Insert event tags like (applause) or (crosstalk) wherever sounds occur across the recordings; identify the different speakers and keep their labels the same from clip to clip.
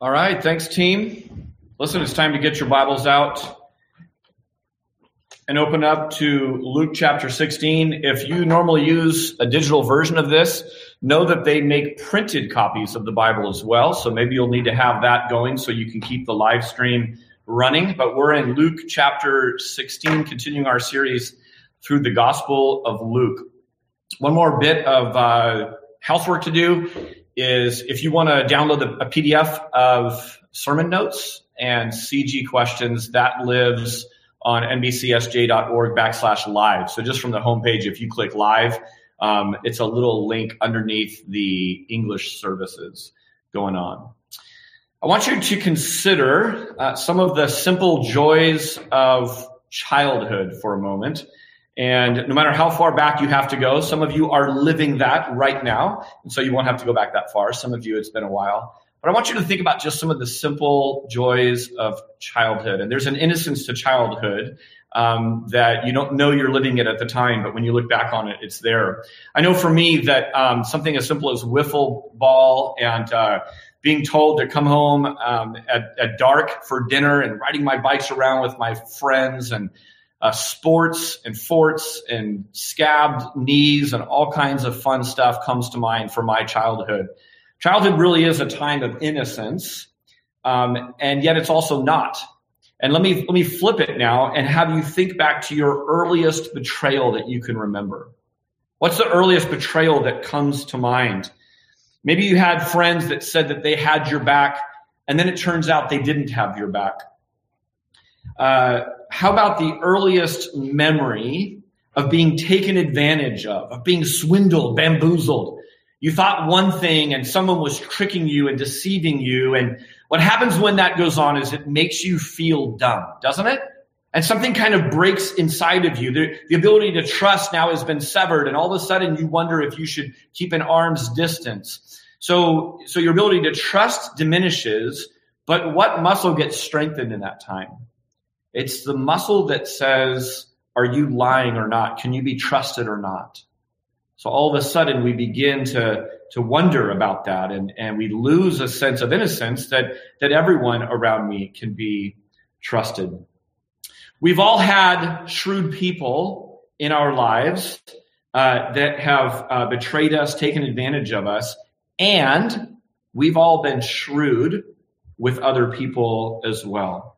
Speaker 1: All right, thanks, team. Listen, it's time to get your Bibles out and open up to Luke chapter 16. If you normally use a digital version of this, know that they make printed copies of the Bible as well. So maybe you'll need to have that going so you can keep the live stream running. But we're in Luke chapter 16, continuing our series through the Gospel of Luke. One more bit of uh, housework to do is if you want to download a PDF of sermon notes and CG questions, that lives on nbcsj.org backslash live. So just from the homepage, if you click live, um, it's a little link underneath the English services going on. I want you to consider uh, some of the simple joys of childhood for a moment. And no matter how far back you have to go, some of you are living that right now. And so you won't have to go back that far. Some of you, it's been a while. But I want you to think about just some of the simple joys of childhood. And there's an innocence to childhood um, that you don't know you're living it at the time, but when you look back on it, it's there. I know for me that um, something as simple as wiffle ball and uh, being told to come home um, at, at dark for dinner and riding my bikes around with my friends and uh, sports and forts and scabbed knees and all kinds of fun stuff comes to mind for my childhood. Childhood really is a time of innocence, um, and yet it's also not. And let me let me flip it now and have you think back to your earliest betrayal that you can remember. What's the earliest betrayal that comes to mind? Maybe you had friends that said that they had your back, and then it turns out they didn't have your back. Uh, how about the earliest memory of being taken advantage of, of being swindled, bamboozled, you thought one thing and someone was tricking you and deceiving you. And what happens when that goes on is it makes you feel dumb, doesn't it? And something kind of breaks inside of you. The, the ability to trust now has been severed. And all of a sudden you wonder if you should keep an arm's distance. So, so your ability to trust diminishes. But what muscle gets strengthened in that time? It's the muscle that says, are you lying or not? Can you be trusted or not? So all of a sudden we begin to, to wonder about that and, and we lose a sense of innocence that, that everyone around me can be trusted. We've all had shrewd people in our lives uh, that have uh, betrayed us, taken advantage of us, and we've all been shrewd with other people as well.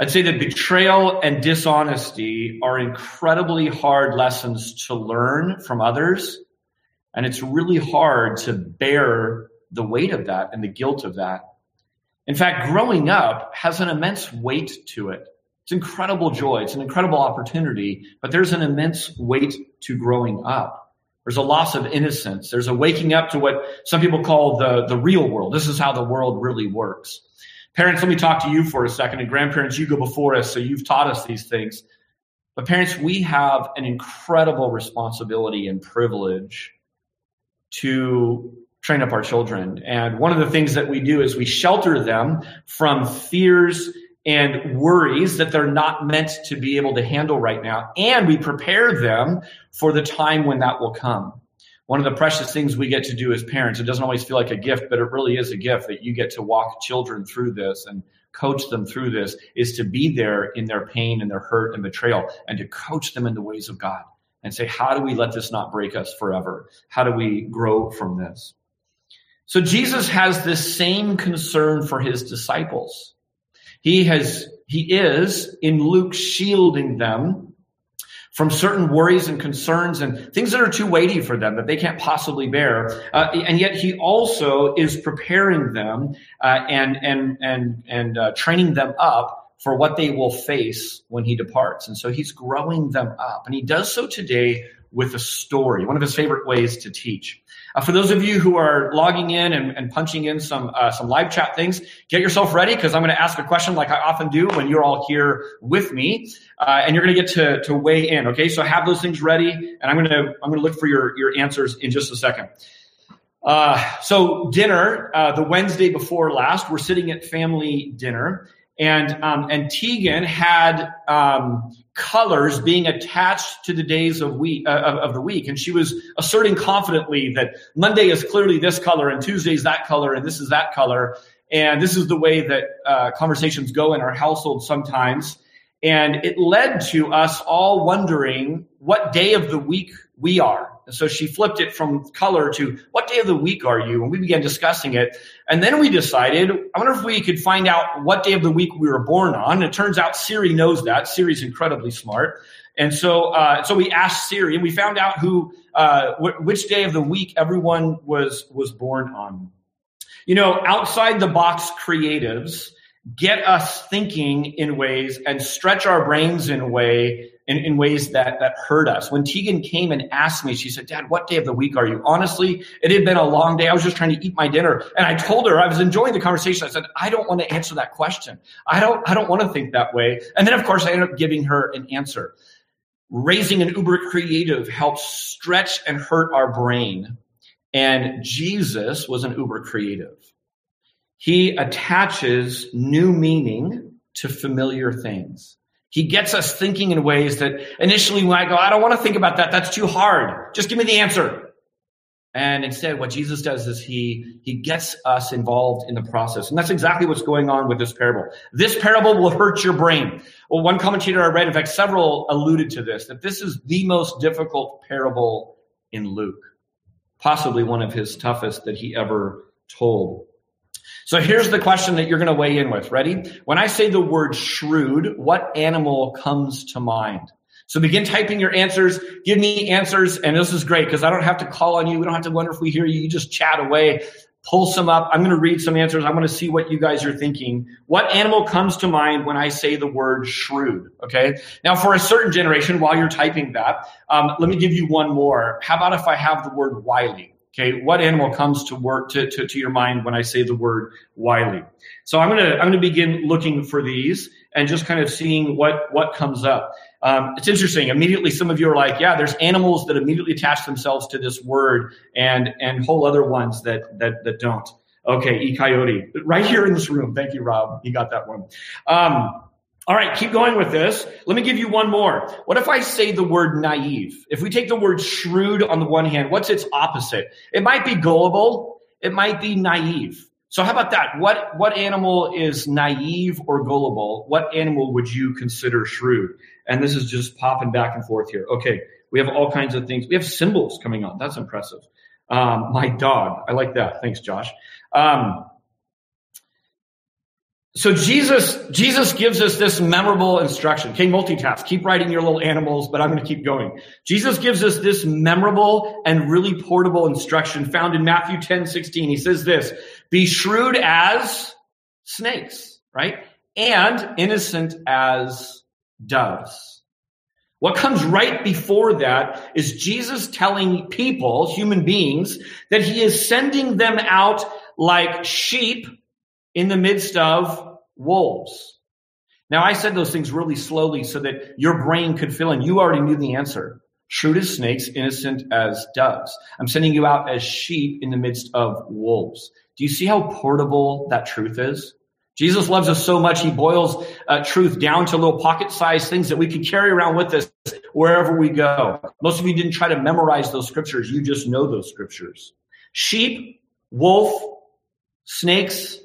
Speaker 1: I'd say that betrayal and dishonesty are incredibly hard lessons to learn from others. And it's really hard to bear the weight of that and the guilt of that. In fact, growing up has an immense weight to it. It's incredible joy. It's an incredible opportunity, but there's an immense weight to growing up. There's a loss of innocence. There's a waking up to what some people call the, the real world. This is how the world really works. Parents, let me talk to you for a second. And grandparents, you go before us, so you've taught us these things. But parents, we have an incredible responsibility and privilege to train up our children. And one of the things that we do is we shelter them from fears and worries that they're not meant to be able to handle right now. And we prepare them for the time when that will come one of the precious things we get to do as parents, it doesn't always feel like a gift, but it really is a gift that you get to walk children through this and coach them through this, is to be there in their pain and their hurt and betrayal and to coach them in the ways of God and say, how do we let this not break us forever? How do we grow from this? So Jesus has this same concern for his disciples. He has, he is in Luke shielding them from certain worries and concerns and things that are too weighty for them that they can't possibly bear. Uh, and yet he also is preparing them uh, and and and and uh, training them up for what they will face when he departs. And so he's growing them up, and he does so today with a story. One of his favorite ways to teach. Uh, for those of you who are logging in and, and punching in some uh, some live chat things, get yourself ready because I'm going to ask a question like I often do when you're all here with me, uh, and you're going to get to to weigh in. Okay, so have those things ready, and I'm going to I'm going to look for your your answers in just a second. Uh, so dinner uh, the Wednesday before last, we're sitting at family dinner, and um, and Tegan had um, colors being attached to the days of week uh, of, of, the week, and she was asserting confidently that Monday is clearly this color, and Tuesday is that color, and this is that color. And this is the way that uh, conversations go in our household sometimes. And it led to us all wondering what day of the week we are. And so she flipped it from color to what day of the week are you? And we began discussing it. And then we decided, I wonder if we could find out what day of the week we were born on. And it turns out Siri knows that. Siri's incredibly smart. And so, uh, so we asked Siri and we found out who, uh, wh- which day of the week everyone was, was born on. You know, outside the box creatives get us thinking in ways and stretch our brains in a way in, in ways that that hurt us. When Tegan came and asked me, she said, Dad, what day of the week are you? Honestly, it had been a long day. I was just trying to eat my dinner. And I told her I was enjoying the conversation. I said, I don't want to answer that question. I don't I don't want to think that way. And then of course I ended up giving her an answer. Raising an uber creative helps stretch and hurt our brain. And Jesus was an uber creative. He attaches new meaning to familiar things. He gets us thinking in ways that initially when I go, I don't want to think about that. That's too hard. Just give me the answer. And instead, what Jesus does is he, he gets us involved in the process. And that's exactly what's going on with this parable. This parable will hurt your brain. Well, one commentator I read, in fact, several alluded to this, that this is the most difficult parable in Luke. Possibly one of his toughest that he ever told. So here's the question that you're going to weigh in with. Ready? When I say the word shrewd, what animal comes to mind? So begin typing your answers. Give me answers. And this is great because I don't have to call on you. We don't have to wonder if we hear you. You just chat away. Pull some up. I'm going to read some answers. I want to see what you guys are thinking. What animal comes to mind when I say the word shrewd? Okay. Now, for a certain generation, while you're typing that, um, let me give you one more. How about if I have the word wily? Okay, what animal comes to work to, to, to your mind when I say the word wily? So I'm gonna I'm gonna begin looking for these and just kind of seeing what what comes up. Um, it's interesting. Immediately, some of you are like, "Yeah, there's animals that immediately attach themselves to this word, and and whole other ones that that that don't." Okay, e coyote, right here in this room. Thank you, Rob. You got that one. Um, all right, keep going with this. Let me give you one more. What if I say the word naive? If we take the word shrewd on the one hand, what's its opposite? It might be gullible. It might be naive. So how about that? What, what animal is naive or gullible? What animal would you consider shrewd? And this is just popping back and forth here. Okay. We have all kinds of things. We have symbols coming on. That's impressive. Um, my dog. I like that. Thanks, Josh. Um, so Jesus, Jesus gives us this memorable instruction. Okay, multitask. Keep writing your little animals, but I'm going to keep going. Jesus gives us this memorable and really portable instruction found in Matthew 10, 16. He says this, be shrewd as snakes, right? And innocent as doves. What comes right before that is Jesus telling people, human beings, that he is sending them out like sheep in the midst of wolves. Now, I said those things really slowly so that your brain could fill in. You already knew the answer. Shrewd as snakes, innocent as doves. I'm sending you out as sheep in the midst of wolves. Do you see how portable that truth is? Jesus loves us so much, he boils uh, truth down to little pocket sized things that we can carry around with us wherever we go. Most of you didn't try to memorize those scriptures, you just know those scriptures. Sheep, wolf, snakes,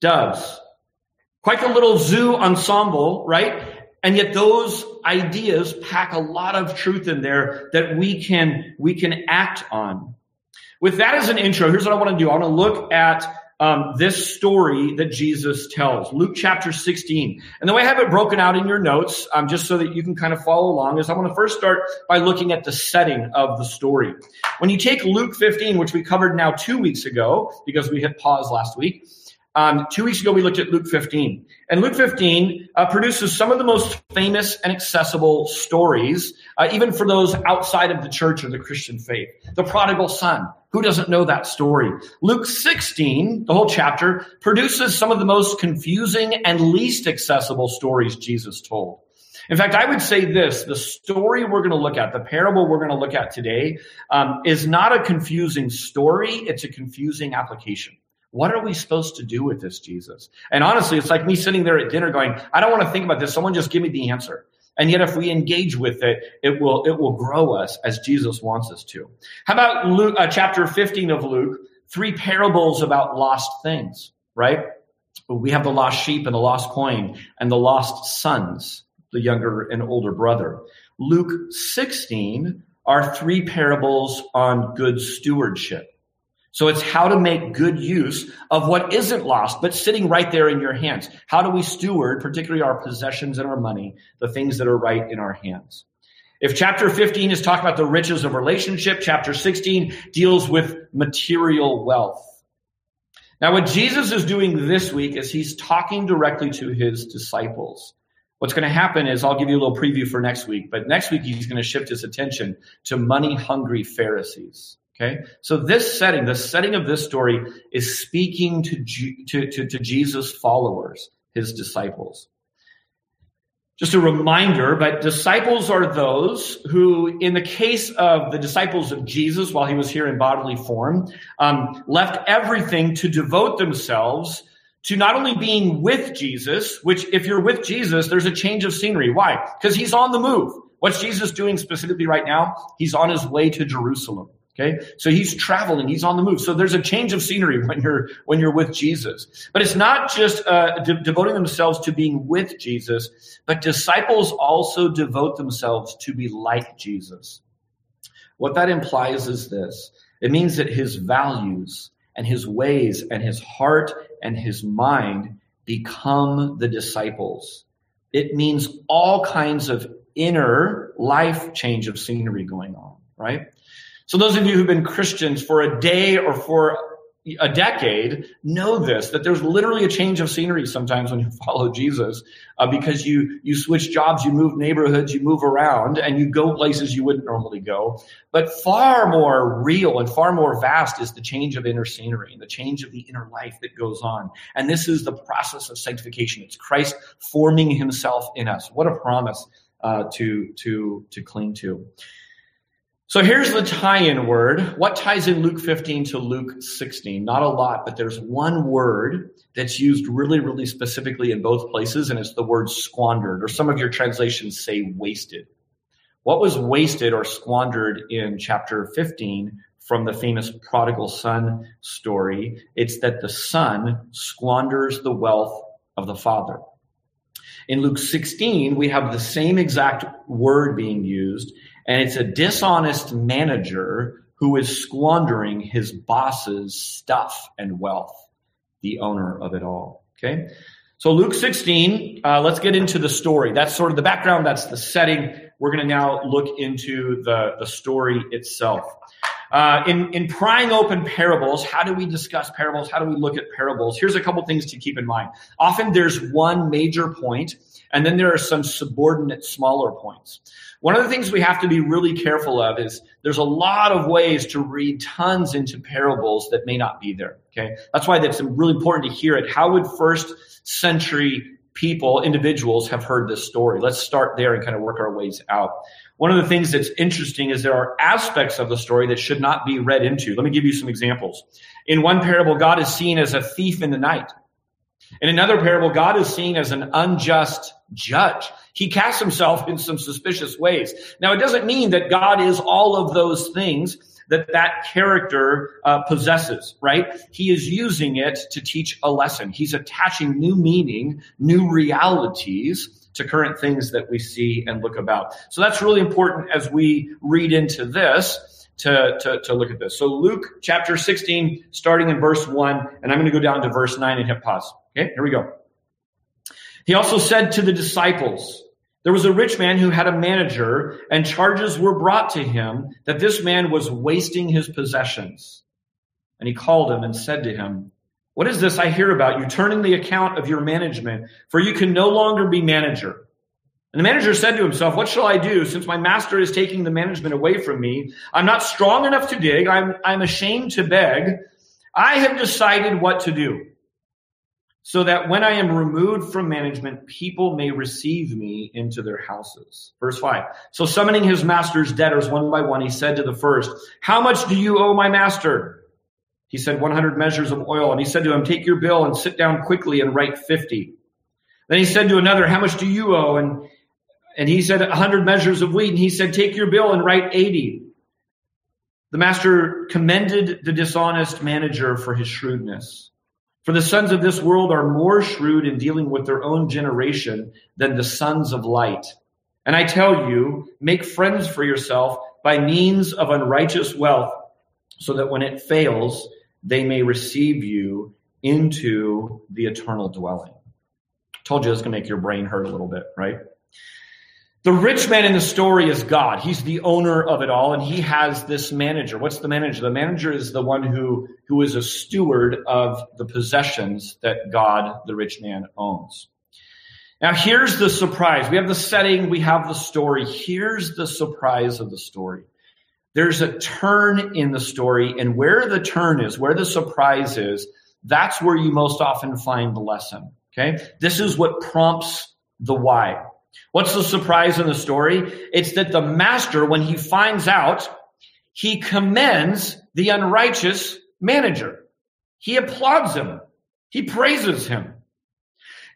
Speaker 1: doves. Quite a little zoo ensemble, right? And yet those ideas pack a lot of truth in there that we can, we can act on. With that as an intro, here's what I want to do. I want to look at um, this story that Jesus tells, Luke chapter 16. And the way I have it broken out in your notes, um, just so that you can kind of follow along, is I want to first start by looking at the setting of the story. When you take Luke 15, which we covered now two weeks ago, because we hit pause last week, um, two weeks ago, we looked at Luke 15. And Luke 15 uh, produces some of the most famous and accessible stories, uh, even for those outside of the church or the Christian faith. The prodigal son. Who doesn't know that story? Luke 16, the whole chapter, produces some of the most confusing and least accessible stories Jesus told. In fact, I would say this, the story we're going to look at, the parable we're going to look at today, um, is not a confusing story. It's a confusing application. What are we supposed to do with this, Jesus? And honestly, it's like me sitting there at dinner going, I don't want to think about this. Someone just give me the answer. And yet, if we engage with it, it will, it will grow us as Jesus wants us to. How about Luke, uh, chapter 15 of Luke? Three parables about lost things, right? we have the lost sheep and the lost coin and the lost sons, the younger and older brother. Luke 16 are three parables on good stewardship. So it's how to make good use of what isn't lost, but sitting right there in your hands. How do we steward, particularly our possessions and our money, the things that are right in our hands? If chapter 15 is talking about the riches of relationship, chapter 16 deals with material wealth. Now, what Jesus is doing this week is he's talking directly to his disciples. What's going to happen is I'll give you a little preview for next week, but next week he's going to shift his attention to money hungry Pharisees. Okay. So this setting, the setting of this story is speaking to, to, to, to Jesus' followers, his disciples. Just a reminder, but disciples are those who, in the case of the disciples of Jesus while he was here in bodily form, um, left everything to devote themselves to not only being with Jesus, which if you're with Jesus, there's a change of scenery. Why? Because he's on the move. What's Jesus doing specifically right now? He's on his way to Jerusalem. Okay. So he's traveling, he's on the move. So there's a change of scenery when you're, when you're with Jesus. But it's not just uh, de- devoting themselves to being with Jesus, but disciples also devote themselves to be like Jesus. What that implies is this. It means that his values and his ways and his heart and his mind become the disciples. It means all kinds of inner life change of scenery going on, right? So those of you who've been Christians for a day or for a decade know this that there's literally a change of scenery sometimes when you (laughs) follow Jesus uh, because you you switch jobs, you move neighborhoods, you move around, and you go places you wouldn't normally go. But far more real and far more vast is the change of inner scenery, the change of the inner life that goes on. And this is the process of sanctification. It's Christ forming Himself in us. What a promise uh, to to to cling to. So here's the tie-in word. What ties in Luke 15 to Luke 16? Not a lot, but there's one word that's used really, really specifically in both places, and it's the word squandered, or some of your translations say wasted. What was wasted or squandered in chapter 15 from the famous prodigal son story? It's that the son squanders the wealth of the father. In Luke 16, we have the same exact word being used, and it's a dishonest manager who is squandering his boss's stuff and wealth, the owner of it all. Okay. So Luke 16, uh, let's get into the story. That's sort of the background. That's the setting. We're going to now look into the, the story itself. Uh, in, in prying open parables, how do we discuss parables? How do we look at parables? Here's a couple things to keep in mind. Often there's one major point, and then there are some subordinate smaller points. One of the things we have to be really careful of is there's a lot of ways to read tons into parables that may not be there. Okay. That's why that's really important to hear it. How would first century people, individuals have heard this story? Let's start there and kind of work our ways out. One of the things that's interesting is there are aspects of the story that should not be read into. Let me give you some examples. In one parable, God is seen as a thief in the night. In another parable, God is seen as an unjust judge. He casts himself (laughs) in some suspicious ways. Now, it doesn't mean that God is all of those things that that character uh, possesses, right? He is using it to teach a lesson. He's attaching new meaning, new realities to current things that we see and look about. So that's really important as we read into this to, to, to look at this. So Luke chapter 16, starting in verse 1, and I'm going to go down to verse 9 and hit pause. Okay, here we go. He also said to the disciples, there was a rich man who had a manager, and charges were brought to him that this man was wasting his possessions. And he called him and said to him, What is this I hear about you turning the account of your management? For you can no longer be manager. And the manager said to himself, What shall I do since my master is taking the management away from me? I'm not strong enough to dig. I'm, I'm ashamed to beg. I have decided what to do so that when I am removed from management, people may receive me into their houses. Verse 5. So summoning his master's debtors one by one, he said to the first, How much do you owe my master? He said, 100 measures of oil. And he said to him, Take your bill and sit down quickly and write 50. Then he said to another, How much do you owe? And, and he said, 100 measures of wheat. And he said, Take your bill and write 80. The master commended the dishonest manager for his shrewdness. For the sons of this world are more shrewd in dealing with their own generation than the sons of light. And I tell you, make friends for yourself by means of unrighteous wealth, so that when it fails, they may receive you into the eternal dwelling. I told you it's going to make your brain hurt a little bit, right? The rich man in the story is God. He's the owner of it all, and he has this manager. What's the manager? The manager is the one who, who is a steward of the possessions that God, the rich man, owns. Now, here's the surprise. We have the setting, we have the story. Here's the surprise of the story. There's a turn in the story, and where the turn is, where the surprise is, that's where you most often find the lesson. Okay? This is what prompts the why. What's the surprise in the story? It's that the master, when he finds out, he commends the unrighteous manager. He applauds him. He praises him.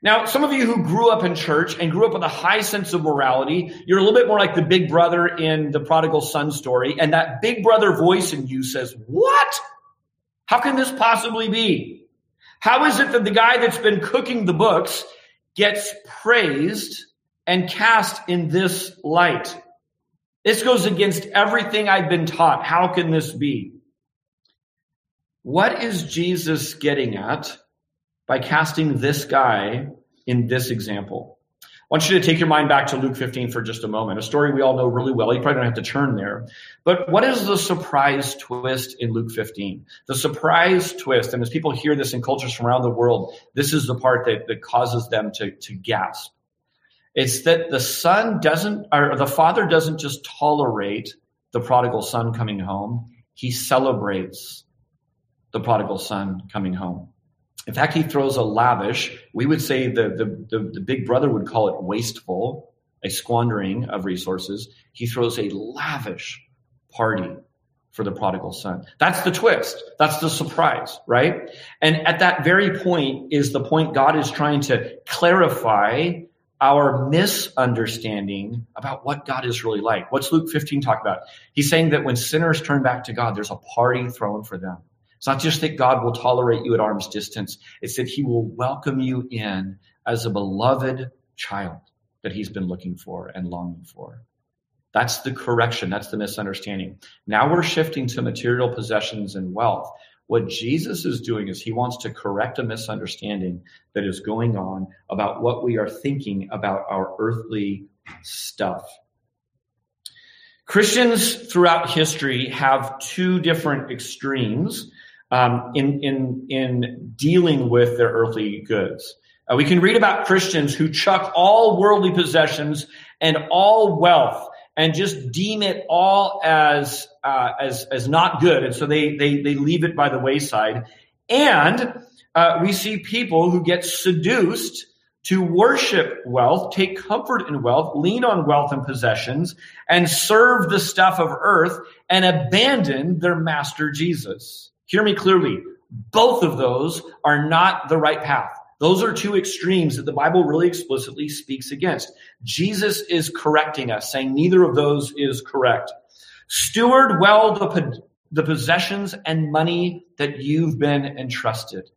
Speaker 1: Now, some of you who grew up in church and grew up with a high sense of morality, you're a little bit more like the big brother in the prodigal son story. And that big brother voice in you says, what? How can this possibly be? How is it that the guy that's been cooking the books gets praised and cast in this light. This goes against everything I've been taught. How can this be? What is Jesus getting at by casting this guy in this example? I want you to take your mind back to Luke 15 for just a moment, a story we all know really well. You probably don't have to turn there. But what is the surprise twist in Luke 15? The surprise twist, and as people hear this in cultures from around the world, this is the part that, that causes them to, to gasp. It's that the son doesn't, or the father doesn't just tolerate the prodigal son coming home. He celebrates the prodigal son coming home. In fact, he throws a lavish, we would say the, the, the, the big brother would call it wasteful, a squandering of resources. He throws a lavish party for the prodigal son. That's the twist. That's the surprise, right? And at that very point is the point God is trying to clarify our misunderstanding about what God is really like. What's Luke 15 talk about? He's saying that when sinners turn back to God, there's a party thrown for them. It's not just that God will tolerate you at arm's distance. It's that he will welcome you in as a beloved child that he's been looking for and longing for. That's the correction. That's the misunderstanding. Now we're shifting to material possessions and wealth. What Jesus is doing is he wants to correct a misunderstanding that is going on about what we are thinking about our earthly stuff. Christians throughout history have two different extremes um, in, in, in dealing with their earthly goods. Uh, we can read about Christians who chuck all worldly possessions and all wealth and just deem it all as uh, as as not good, and so they they they leave it by the wayside. And uh, we see people who get seduced to worship wealth, take comfort in wealth, lean on wealth and possessions, and serve the stuff of earth, and abandon their master Jesus. Hear me clearly. Both of those are not the right path. Those are two extremes that the Bible really explicitly speaks against. Jesus is correcting us, saying neither of those is correct. Steward well the, the possessions and money that you've been entrusted.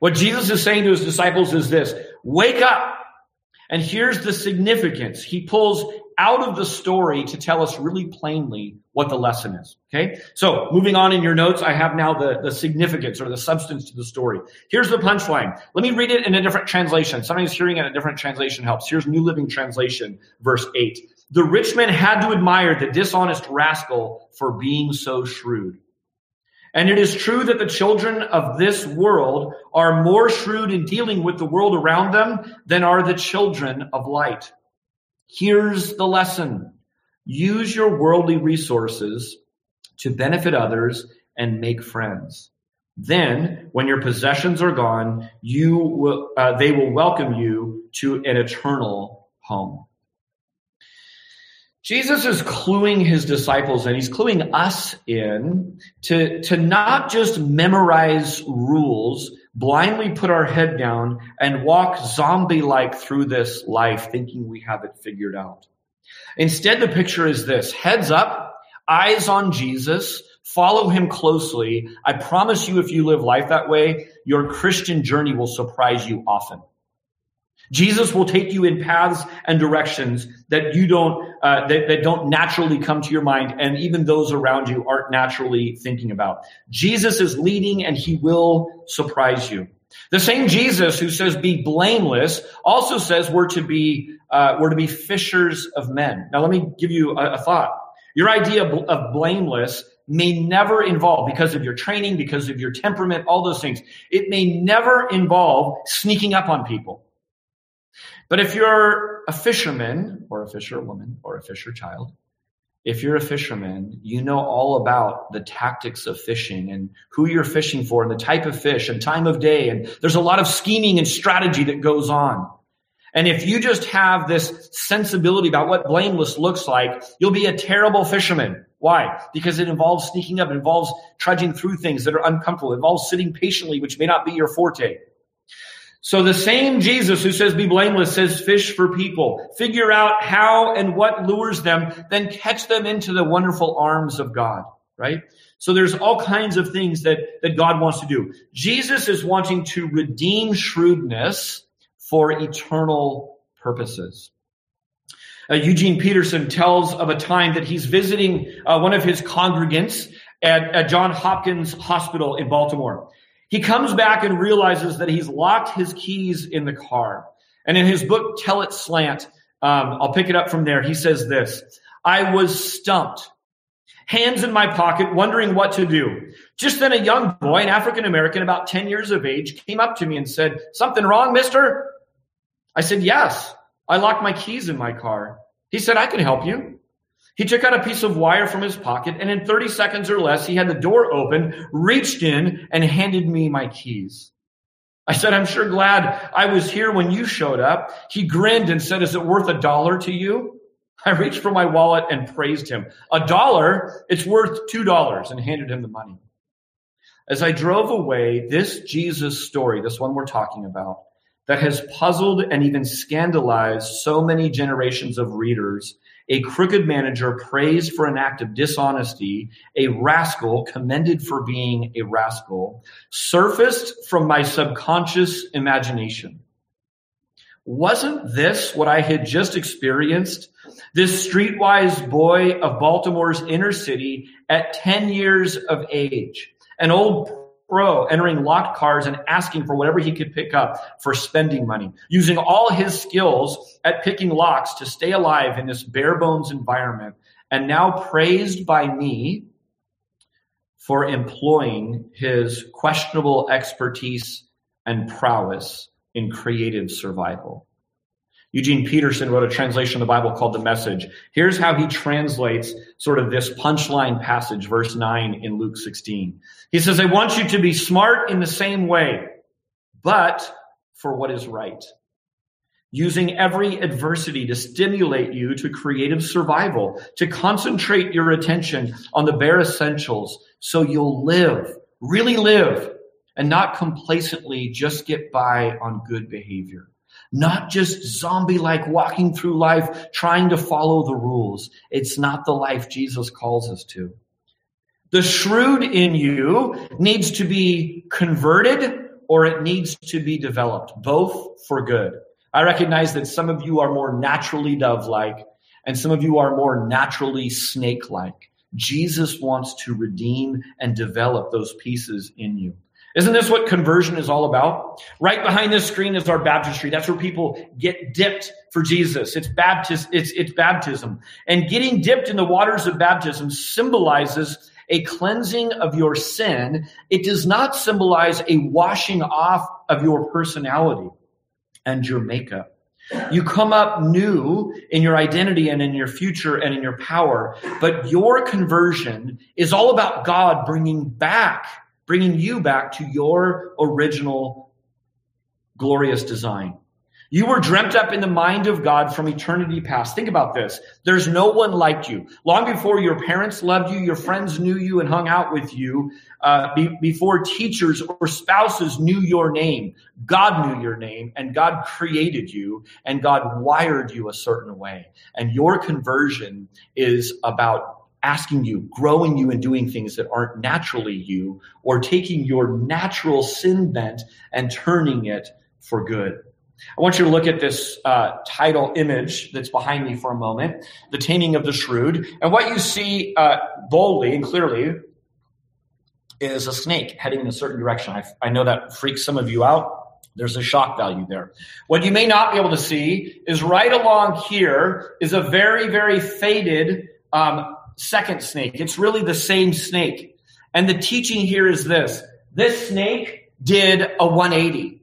Speaker 1: What Jesus is saying to his disciples is this, wake up. And here's the significance. He pulls out of the story to tell us really plainly what the lesson is. Okay. So moving on in your notes, I have now the, the significance or the substance to the story. Here's the punchline. Let me read it in a different translation. Sometimes hearing it in a different translation helps. Here's New Living Translation, verse eight. The rich man had to admire the dishonest rascal for being so shrewd. And it is true that the children of this world are more shrewd in dealing with the world around them than are the children of light. Here's the lesson. Use your worldly resources to benefit others and make friends. Then, when your possessions are gone, you will, uh, they will welcome you to an eternal home. Jesus is cluing his disciples and he's cluing us in to, to not just memorize rules, blindly put our head down and walk zombie like through this life thinking we have it figured out. Instead, the picture is this heads up, eyes on Jesus, Follow him closely. I promise you, if you live life that way, your Christian journey will surprise you often. Jesus will take you in paths and directions that you don't uh, that, that don't naturally come to your mind, and even those around you aren't naturally thinking about. Jesus is leading, and He will surprise you. The same Jesus who says be blameless also says we're to be uh, we're to be fishers of men. Now, let me give you a, a thought. Your idea of, of blameless may never involve, because of your training, because of your temperament, all those things, it may never involve sneaking up on people. But if you're a fisherman or a fisherwoman or a fisher child, if you're a fisherman, you know all about the tactics of fishing and who you're fishing for and the type of fish and time of day. And there's a lot of scheming and strategy that goes on. And if you just have this sensibility about what blameless looks like, you'll be a terrible fisherman. Why? Because it involves sneaking up, it involves trudging through things that are uncomfortable, it involves sitting patiently, which may not be your forte. So the same Jesus who says be blameless says fish for people. Figure out how and what lures them, then catch them into the wonderful arms of God, right? So there's all kinds of things that, that God wants to do. Jesus is wanting to redeem shrewdness for eternal purposes. Uh, Eugene Peterson tells of a time that he's visiting uh, one of his congregants at, at John Hopkins Hospital in Baltimore. He comes back and realizes that he's locked his keys in the car. And in his book, Tell It Slant, um, I'll pick it up from there. He says this I was stumped, hands in my pocket, wondering what to do. Just then, a young boy, an African American, about 10 years of age, came up to me and said, Something wrong, mister? I said, Yes, I locked my keys in my car. He said, I can help you. He took out a piece of wire from his pocket, and in 30 seconds or less, he had the door open, reached in, and handed me my keys. I said, I'm sure glad I was here when you showed up. He grinned and said, Is it worth a dollar to you? I reached for my wallet and praised him. A dollar, it's worth two dollars, and handed him the money. As I drove away, this Jesus story, this one we're talking about, that has puzzled and even scandalized so many generations of readers a crooked manager praised for an act of dishonesty, a rascal commended for being a rascal, surfaced from my subconscious imagination. Wasn't this what I had just experienced? This streetwise boy of Baltimore's inner city at 10 years of age, an old pro entering locked cars and asking for whatever he could pick up for spending money, using all his skills at picking locks to stay alive in this bare bones environment, and now praised by me for employing his questionable expertise and prowess in creative survival. Eugene Peterson wrote a translation of the Bible called The Message. Here's how he translates sort of this punchline passage, verse 9 in Luke 16. He says, I want you to be smart in the same way, but for what is right. Using every adversity to stimulate you to creative survival, to concentrate your attention on the bare essentials so you'll live, really live, and not complacently just get by on good behavior not just zombie like walking through life trying to follow the rules. It's not the life Jesus calls us to. The shrewd in you needs to be converted or it needs to be developed, both for good. I recognize that some of you are more naturally dove like and some of you are more naturally snake like. Jesus wants to redeem and develop those pieces in you. Isn't this what conversion is all about? Right behind this screen is our baptistry. That's where people get dipped for Jesus. It's baptism. It's, it's baptism. And getting dipped in the waters of baptism symbolizes a cleansing of your sin. It does not symbolize a washing off of your personality and your makeup. You come up new in your identity and in your future and in your power, but your conversion is all about God bringing back bringing you back to your original glorious design. You were dreamt up in the mind of God from eternity past. Think about this. There's no one like you. Long before your parents loved you, your friends knew you and hung out with you, uh, be, before teachers or spouses knew your name, God knew your name and God created you and God wired you a certain way. And your conversion is about asking you, growing you, and doing things that aren't naturally you, or taking your natural sin bent and turning it for good. I want you to look at this uh, title image that's behind me for a moment The Taming of the Shrewd. And what you see uh, boldly and clearly is a snake heading in a certain direction. I, I know that freaks some of you out. There's a shock value there. What you may not be able to see is right along here is a very, very faded um, second snake. It's really the same snake. And the teaching here is this. This snake did a 180.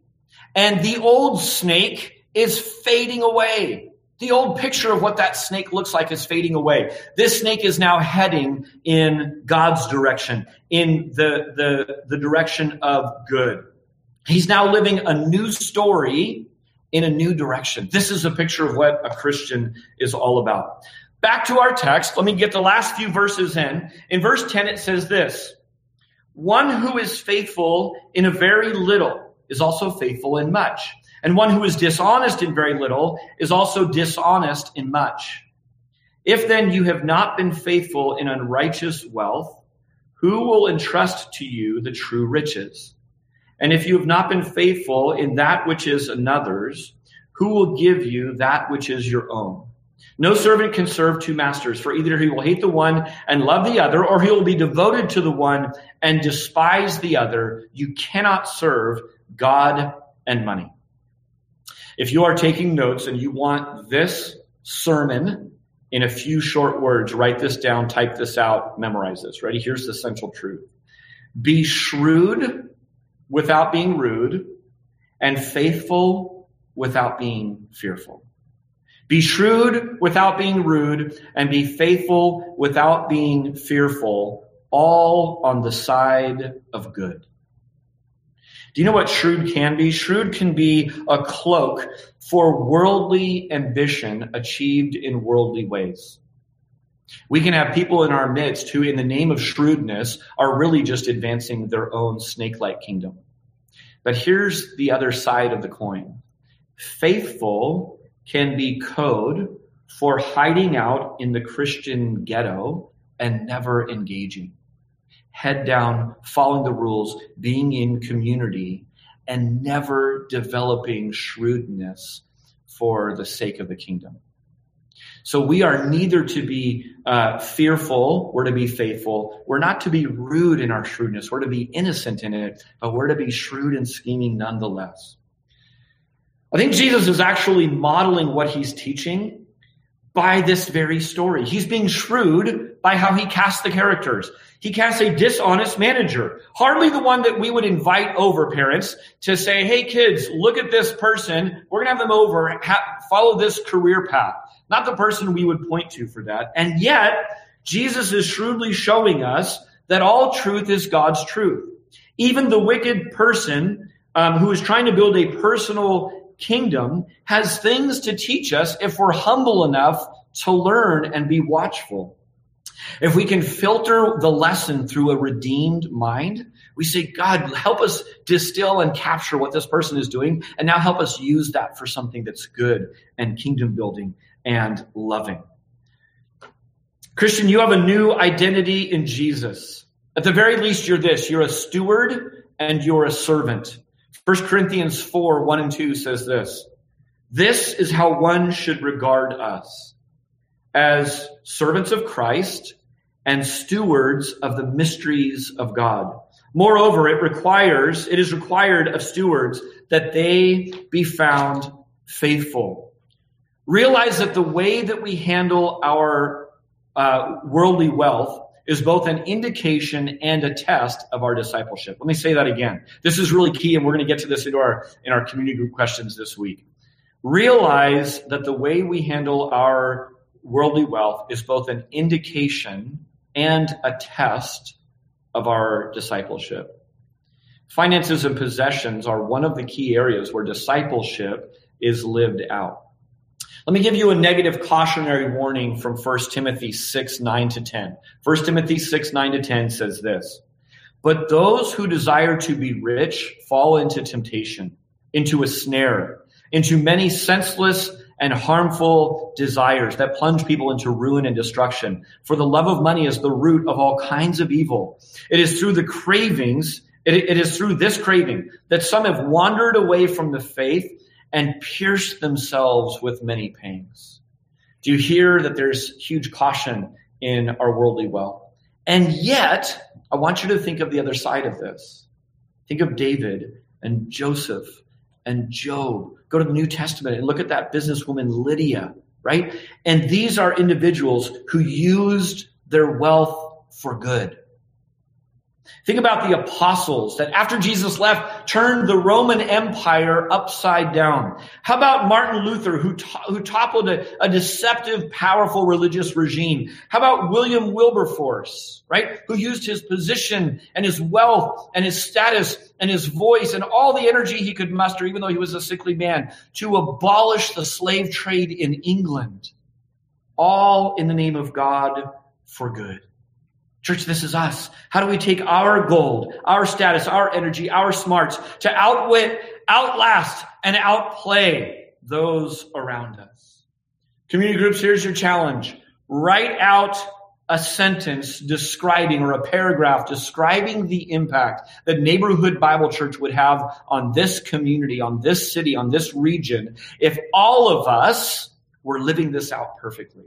Speaker 1: And the old snake is fading away. The old picture of what that snake looks like is fading away. This snake is now heading in God's direction, in the, the, the direction of good. He's now living a new story in a new direction. This is a picture of what a Christian is all about. Back to our text. Let me get the last few verses in. In verse 10, it says this One who is faithful in a very little is also faithful in much. And one who is dishonest in very little is also dishonest in much. If then you have not been faithful in unrighteous wealth, who will entrust to you the true riches? And if you have not been faithful in that which is another's, who will give you that which is your own? No servant can serve two masters, for either he will hate the one and love the other, or he will be devoted to the one and despise the other. You cannot serve God and money. If you are taking notes and you want this sermon in a few short words, write this down, type this out, memorize this. Ready? Here's the central truth. Be shrewd without being rude and faithful without being fearful. Be shrewd without being rude, and be faithful without being fearful, all on the side of good. Do you know what shrewd can be? Shrewd can be a cloak for worldly ambition achieved in worldly ways. We can have people in our midst who, in the name of shrewdness, are really just advancing their own snake like kingdom. But here's the other side of the coin faithful can be code for hiding out in the Christian ghetto and never engaging. Head down, following the rules, being in community, and never developing shrewdness for the sake of the kingdom. So we are neither to be uh, fearful, we're to be faithful. We're not to be rude in our shrewdness, we're to be innocent in it, but we're to be shrewd and scheming nonetheless. I think Jesus is actually modeling what he's teaching by this very story. He's being shrewd by how he casts the characters. He casts a dishonest manager, hardly the one that we would invite over parents to say, Hey kids, look at this person. We're going to have them over, ha- follow this career path. Not the person we would point to for that. And yet, Jesus is shrewdly showing us that all truth is God's truth. Even the wicked person um, who is trying to build a personal kingdom has things to teach us if we're humble enough to learn and be watchful. If we can filter the lesson through a redeemed mind, we say, God, help us distill and capture what this person is doing, and now help us use that for something that's good and kingdom building and loving. Christian, you have a new identity in Jesus. At the very least, you're this you're a steward and you're a servant. 1 Corinthians 4 1 and 2 says this This is how one should regard us as servants of Christ and stewards of the mysteries of God. Moreover, it requires, it is required of stewards that they be found faithful. Realize that the way that we handle our uh, worldly wealth is both an indication and a test of our discipleship. Let me say that again. This is really key, and we're going to get to this into our in our community group questions this week. Realize that the way we handle our worldly wealth is both an indication and a test of our discipleship. Finances and possessions are one of the key areas where discipleship is lived out. Let me give you a negative cautionary warning from 1 Timothy 6, 9 to 10. 1 Timothy 6, 9 to 10 says this But those who desire to be rich fall into temptation, into a snare, into many senseless and harmful desires that plunge people into ruin and destruction. For the love of money is the root of all kinds of evil. It is through the cravings, it, it is through this craving that some have wandered away from the faith and pierced themselves with many pangs. Do you hear that there's huge caution in our worldly wealth? And yet, I want you to think of the other side of this. Think of David and Joseph and Job. Go to the New Testament and look at that businesswoman Lydia, right? And these are individuals who used their wealth for good. Think about the apostles that after Jesus left turned the Roman Empire upside down. How about Martin Luther who, to- who toppled a, a deceptive, powerful religious regime? How about William Wilberforce, right? Who used his position and his wealth and his status and his voice and all the energy he could muster, even though he was a sickly man, to abolish the slave trade in England. All in the name of God for good. Church, this is us. How do we take our gold, our status, our energy, our smarts to outwit, outlast, and outplay those around us? Community groups, here's your challenge. Write out a sentence describing or a paragraph describing the impact that neighborhood Bible church would have on this community, on this city, on this region, if all of us were living this out perfectly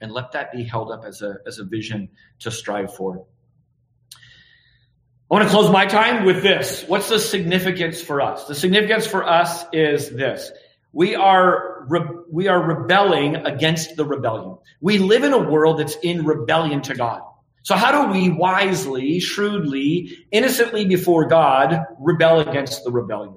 Speaker 1: and let that be held up as a, as a vision to strive for. I want to close my time with this. What's the significance for us? The significance for us is this. We are, re- we are rebelling against the rebellion. We live in a world that's in rebellion to God. So how do we wisely, shrewdly, innocently before God rebel against the rebellion?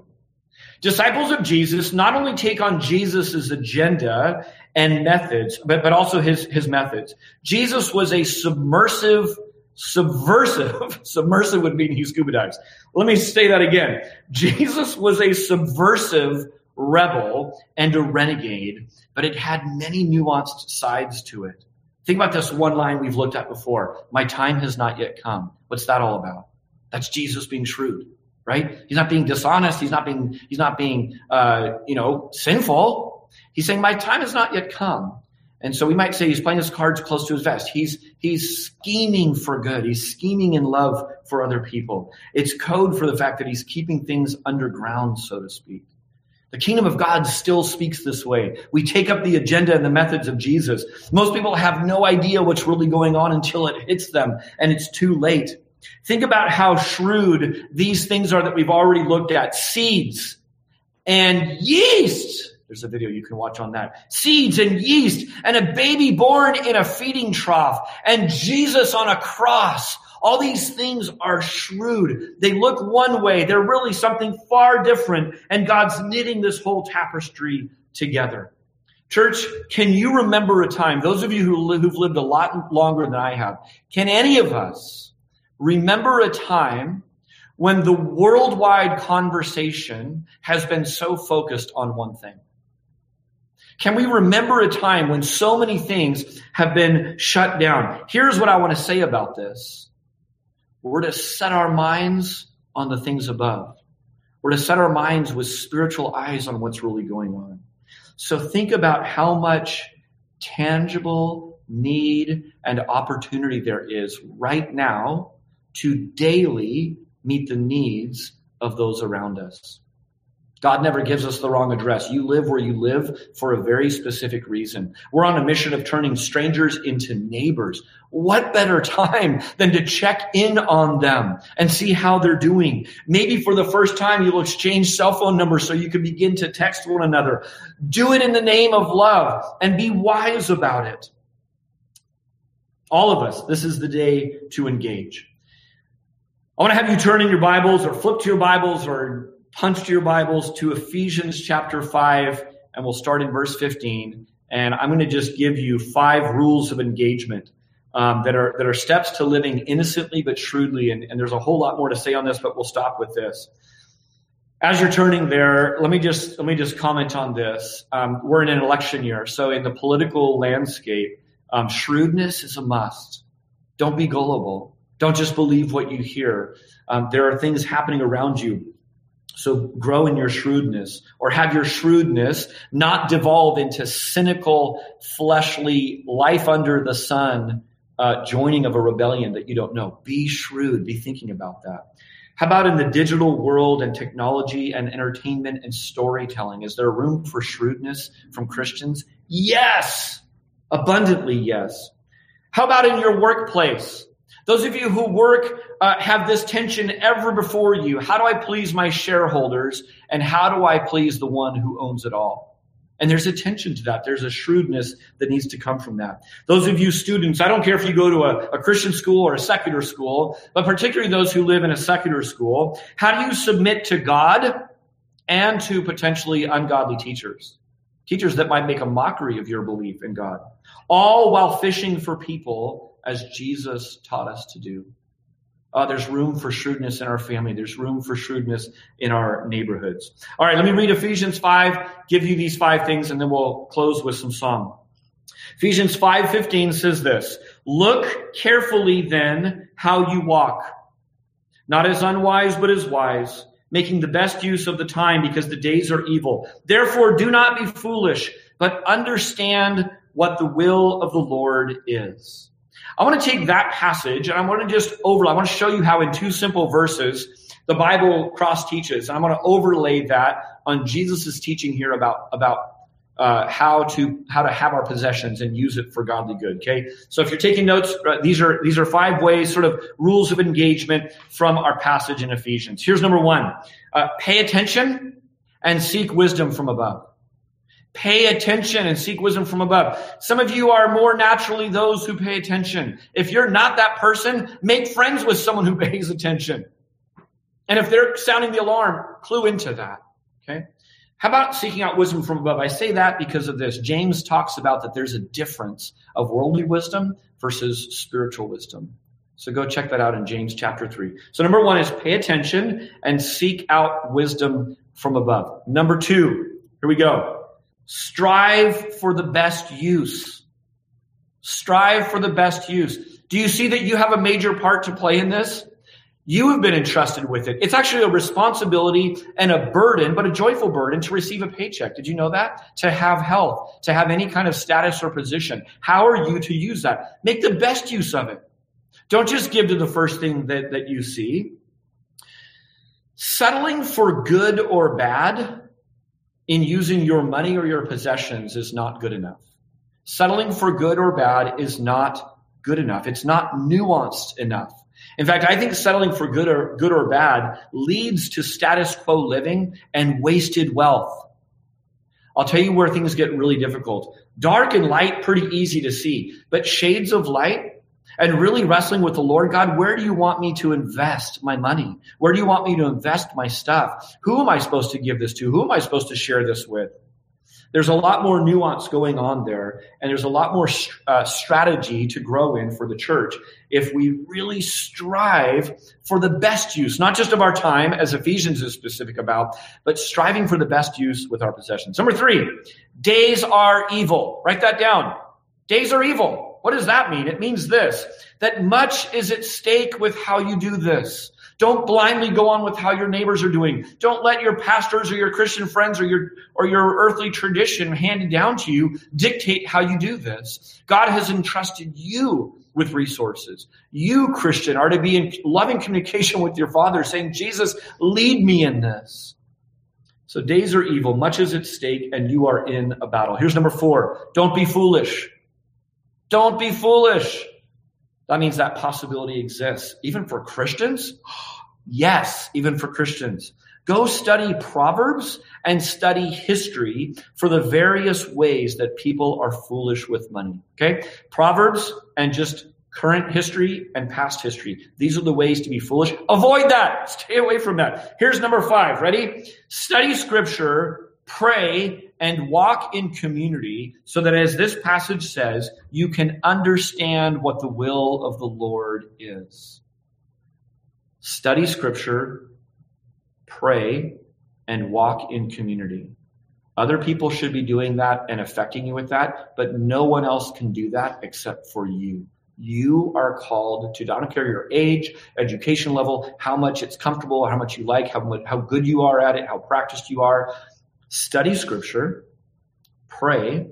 Speaker 1: Disciples of Jesus not only take on Jesus' agenda and methods, but, but also his, his methods. Jesus was a submersive, subversive, (laughs) submersive would mean he scuba dives. Let me say that again. Jesus was a subversive rebel and a renegade, but it had many nuanced sides to it. Think about this one line we've looked at before. My time has not yet come. What's that all about? That's Jesus being shrewd, right? He's not being dishonest. He's not being, he's not being, uh, you know, sinful. He's saying my time has not yet come. And so we might say he's playing his cards close to his vest. He's, he's scheming for good. He's scheming in love for other people. It's code for the fact that he's keeping things underground, so to speak. The kingdom of God still speaks this way. We take up the agenda and the methods of Jesus. Most people have no idea what's really going on until it hits them and it's too late. Think about how shrewd these things are that we've already looked at. Seeds and yeast. There's a video you can watch on that. Seeds and yeast and a baby born in a feeding trough and Jesus on a cross all these things are shrewd. They look one way. They're really something far different. And God's knitting this whole tapestry together. Church, can you remember a time, those of you who live, who've lived a lot longer than I have, can any of us remember a time when the worldwide conversation has been so focused on one thing? Can we remember a time when so many things have been shut down? Here's what I want to say about this. We're to set our minds on the things above. We're to set our minds with spiritual eyes on what's really going on. So think about how much tangible need and opportunity there is right now to daily meet the needs of those around us. God never gives us the wrong address. You live where you live for a very specific reason. We're on a mission of turning strangers into neighbors. What better time than to check in on them and see how they're doing? Maybe for the first time, you'll exchange cell phone numbers so you can begin to text one another. Do it in the name of love and be wise about it. All of us, this is the day to engage. I want to have you turn in your Bibles or flip to your Bibles or punch your Bibles to Ephesians chapter 5, and we'll start in verse 15. And I'm going to just give you five rules of engagement um, that are that are steps to living innocently but shrewdly. And, and there's a whole lot more to say on this, but we'll stop with this. As you're turning there, let me just let me just comment on this. Um, we're in an election year, so in the political landscape, um, shrewdness is a must. Don't be gullible. Don't just believe what you hear. Um, there are things happening around you So grow in your shrewdness or have your shrewdness not devolve into cynical, fleshly life under the sun, uh, joining of a rebellion that you don't know. Be shrewd. Be thinking about that. How about in the digital world and technology and entertainment and storytelling? Is there room for shrewdness from Christians? Yes. Abundantly, yes. How about in your workplace? Those of you who work uh, have this tension ever before you. How do I please my shareholders? And how do I please the one who owns it all? And there's a tension to that. There's a shrewdness that needs to come from that. Those of you students, I don't care if you go to a, a Christian school or a secular school, but particularly those who live in a secular school, how do you submit to God and to potentially ungodly teachers? Teachers that might make a mockery of your belief in God, all while fishing for people as Jesus taught us to do. Uh, there's room for shrewdness in our family. There's room for shrewdness in our neighborhoods. All right, let me read Ephesians 5, give you these five things, and then we'll close with some song. Ephesians 5:15 says this, "Look carefully then how you walk, not as unwise but as wise, making the best use of the time because the days are evil. Therefore do not be foolish, but understand what the will of the Lord is." I want to take that passage and I want to just over, I want to show you how in two simple verses the Bible cross teaches. And I'm going to overlay that on Jesus' teaching here about, about uh, how to how to have our possessions and use it for godly good. Okay, so if you're taking notes, uh, these are these are five ways, sort of rules of engagement from our passage in Ephesians. Here's number one: uh, pay attention and seek wisdom from above. Pay attention and seek wisdom from above. Some of you are more naturally those who pay attention. If you're not that person, make friends with someone who (laughs) pays attention. And if they're sounding the alarm, clue into that. Okay. How about seeking out wisdom from above? I say that because of this. James talks about that there's a difference of worldly wisdom versus spiritual wisdom. So go check that out in James chapter 3. So number one is pay attention and seek out wisdom from above. Number two, here we go. Strive for the best use. Strive for the best use. Do you see that you have a major part to play in this? You have been entrusted with it. It's actually a responsibility and a burden, but a joyful burden to receive a paycheck. Did you know that? To have health, to have any kind of status or position. How are you to use that? Make the best use of it. Don't just give to the first thing that, that you see. Settling for good or bad in using your money or your possessions is not good enough. Settling for good or bad is not good enough. It's not nuanced enough. In fact, I think settling for good or good or bad leads to status quo living and wasted wealth. I'll tell you where things get really difficult. Dark and light, pretty easy to see, but shades of light, and really wrestling with the Lord God, where do you want me to invest my money? Where do you want me to invest my stuff? Who am I supposed to give this to? Who am I supposed to share this with? There's a lot more nuance going on there, and there's a lot more uh, strategy to grow in for the church if we really strive for the best use, not just of our time, as Ephesians is specific about, but striving for the best use with our possessions. Number three, days are evil. Write that down. Days are evil. What does that mean? It means this, that much is at stake with how you do this. Don't blindly go on with how your neighbors are doing. Don't let your pastors or your Christian friends or your, or your earthly tradition handed down to you dictate how you do this. God has entrusted you with resources. You, Christian, are to be in loving communication with your Father, saying, Jesus, lead me in this. So days are evil, much is at stake, and you are in a battle. Here's number four. Don't be foolish. Don't be foolish. That means that possibility exists. Even for Christians? (gasps) Yes, even for Christians. Go study Proverbs and study history for the various ways that people are foolish with money. Okay? Proverbs and just current history and past history. These are the ways to be foolish. Avoid that. Stay away from that. Here's number five. Ready? Study scripture, pray, and walk in community so that, as this passage says, you can understand what the will of the Lord is. Study scripture, pray, and walk in community. Other people should be doing that and affecting you with that, but no one else can do that except for you. You are called to, I don't care your age, education level, how much it's comfortable, how much you like, how, how good you are at it, how practiced you are. Study scripture, pray,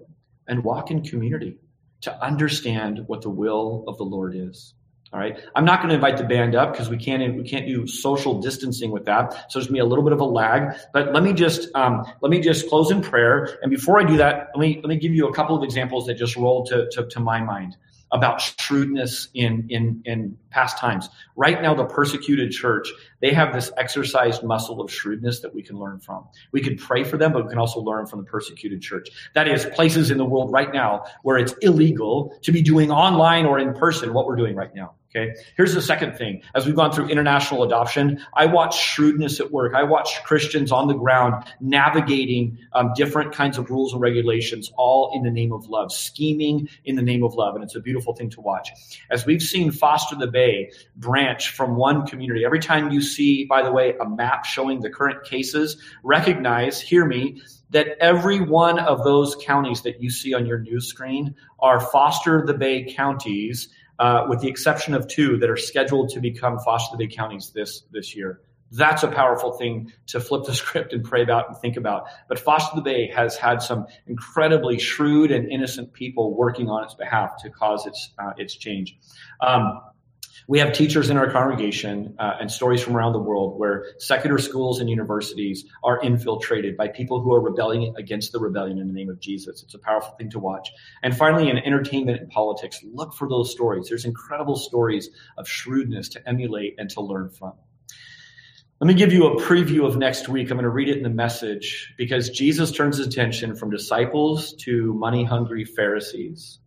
Speaker 1: and walk in community to understand what the will of the Lord is. All right. I'm not going to invite the band up because we can't we can't do social distancing with that. So there's to be a little bit of a lag. But let me just um, let me just close in prayer. And before I do that, let me let me give you a couple of examples that just rolled to, to, to my mind about shrewdness in, in, in past times. Right now, the persecuted church, they have this exercised muscle of shrewdness that we can learn from. We could pray for them, but we can also learn from the persecuted church. That is places in the world right now where it's illegal to be doing online or in person what we're doing right now. Okay. Here's the second thing. As we've gone through international adoption, I watch shrewdness at work. I watch Christians on the ground navigating um, different kinds of rules and regulations, all in the name of love, scheming in the name of love. And it's a beautiful thing to watch. As we've seen Foster the Bay branch from one community, every time you see, by the way, a map showing the current cases, recognize, hear me, that every one of those counties that you see on your news screen are Foster the Bay counties uh, with the exception of two that are scheduled to become Foster the Bay counties this, this year. That's a powerful thing to flip the (laughs) script and pray about and think about. But Foster the Bay has had some incredibly shrewd and innocent people working on its behalf to cause its, uh, its change. Um, we have teachers in our congregation uh, and stories from around the world where secular schools and universities are infiltrated by people who are rebelling against the rebellion in the name of Jesus. It's a powerful thing to watch. And finally, in entertainment and politics, look for those stories. There's incredible stories of shrewdness to emulate and to learn from. Let me give you a preview of next week. I'm going to read it in the message because Jesus turns his attention from disciples to money hungry Pharisees.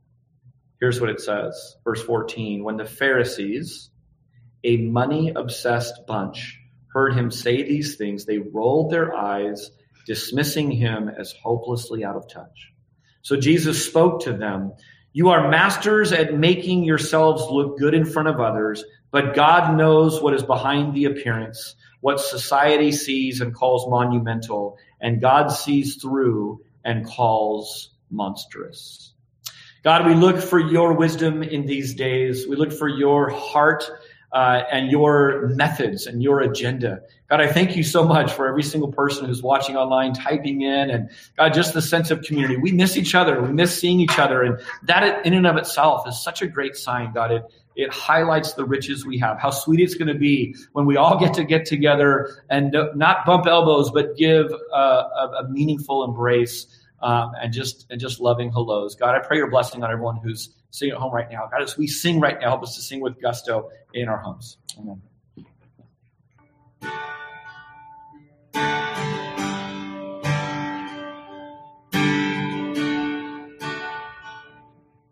Speaker 1: Here's what it says, verse 14. When the Pharisees, a money obsessed bunch, heard him say these things, they rolled their eyes, dismissing him as hopelessly out of touch. So Jesus spoke to them. You are masters at making yourselves look good in front of others, but God knows what is behind the appearance, what society sees and calls monumental, and God sees through and calls monstrous. God, we look for your wisdom in these days. We look for your heart uh, and your methods and your agenda. God, I thank you so much for every single person who's watching online, typing in, and God, just the sense of community. We miss each other. We miss seeing each other. And that in and of itself is such a great sign, God. It, it highlights the riches we have, how sweet it's going to be when we all get to get together and not bump elbows, but give a, a, a meaningful embrace um, and just and just loving hellos. God, I pray your blessing on everyone who's sitting at home right now. God, as we sing right now, help us to sing with gusto in our homes. Amen.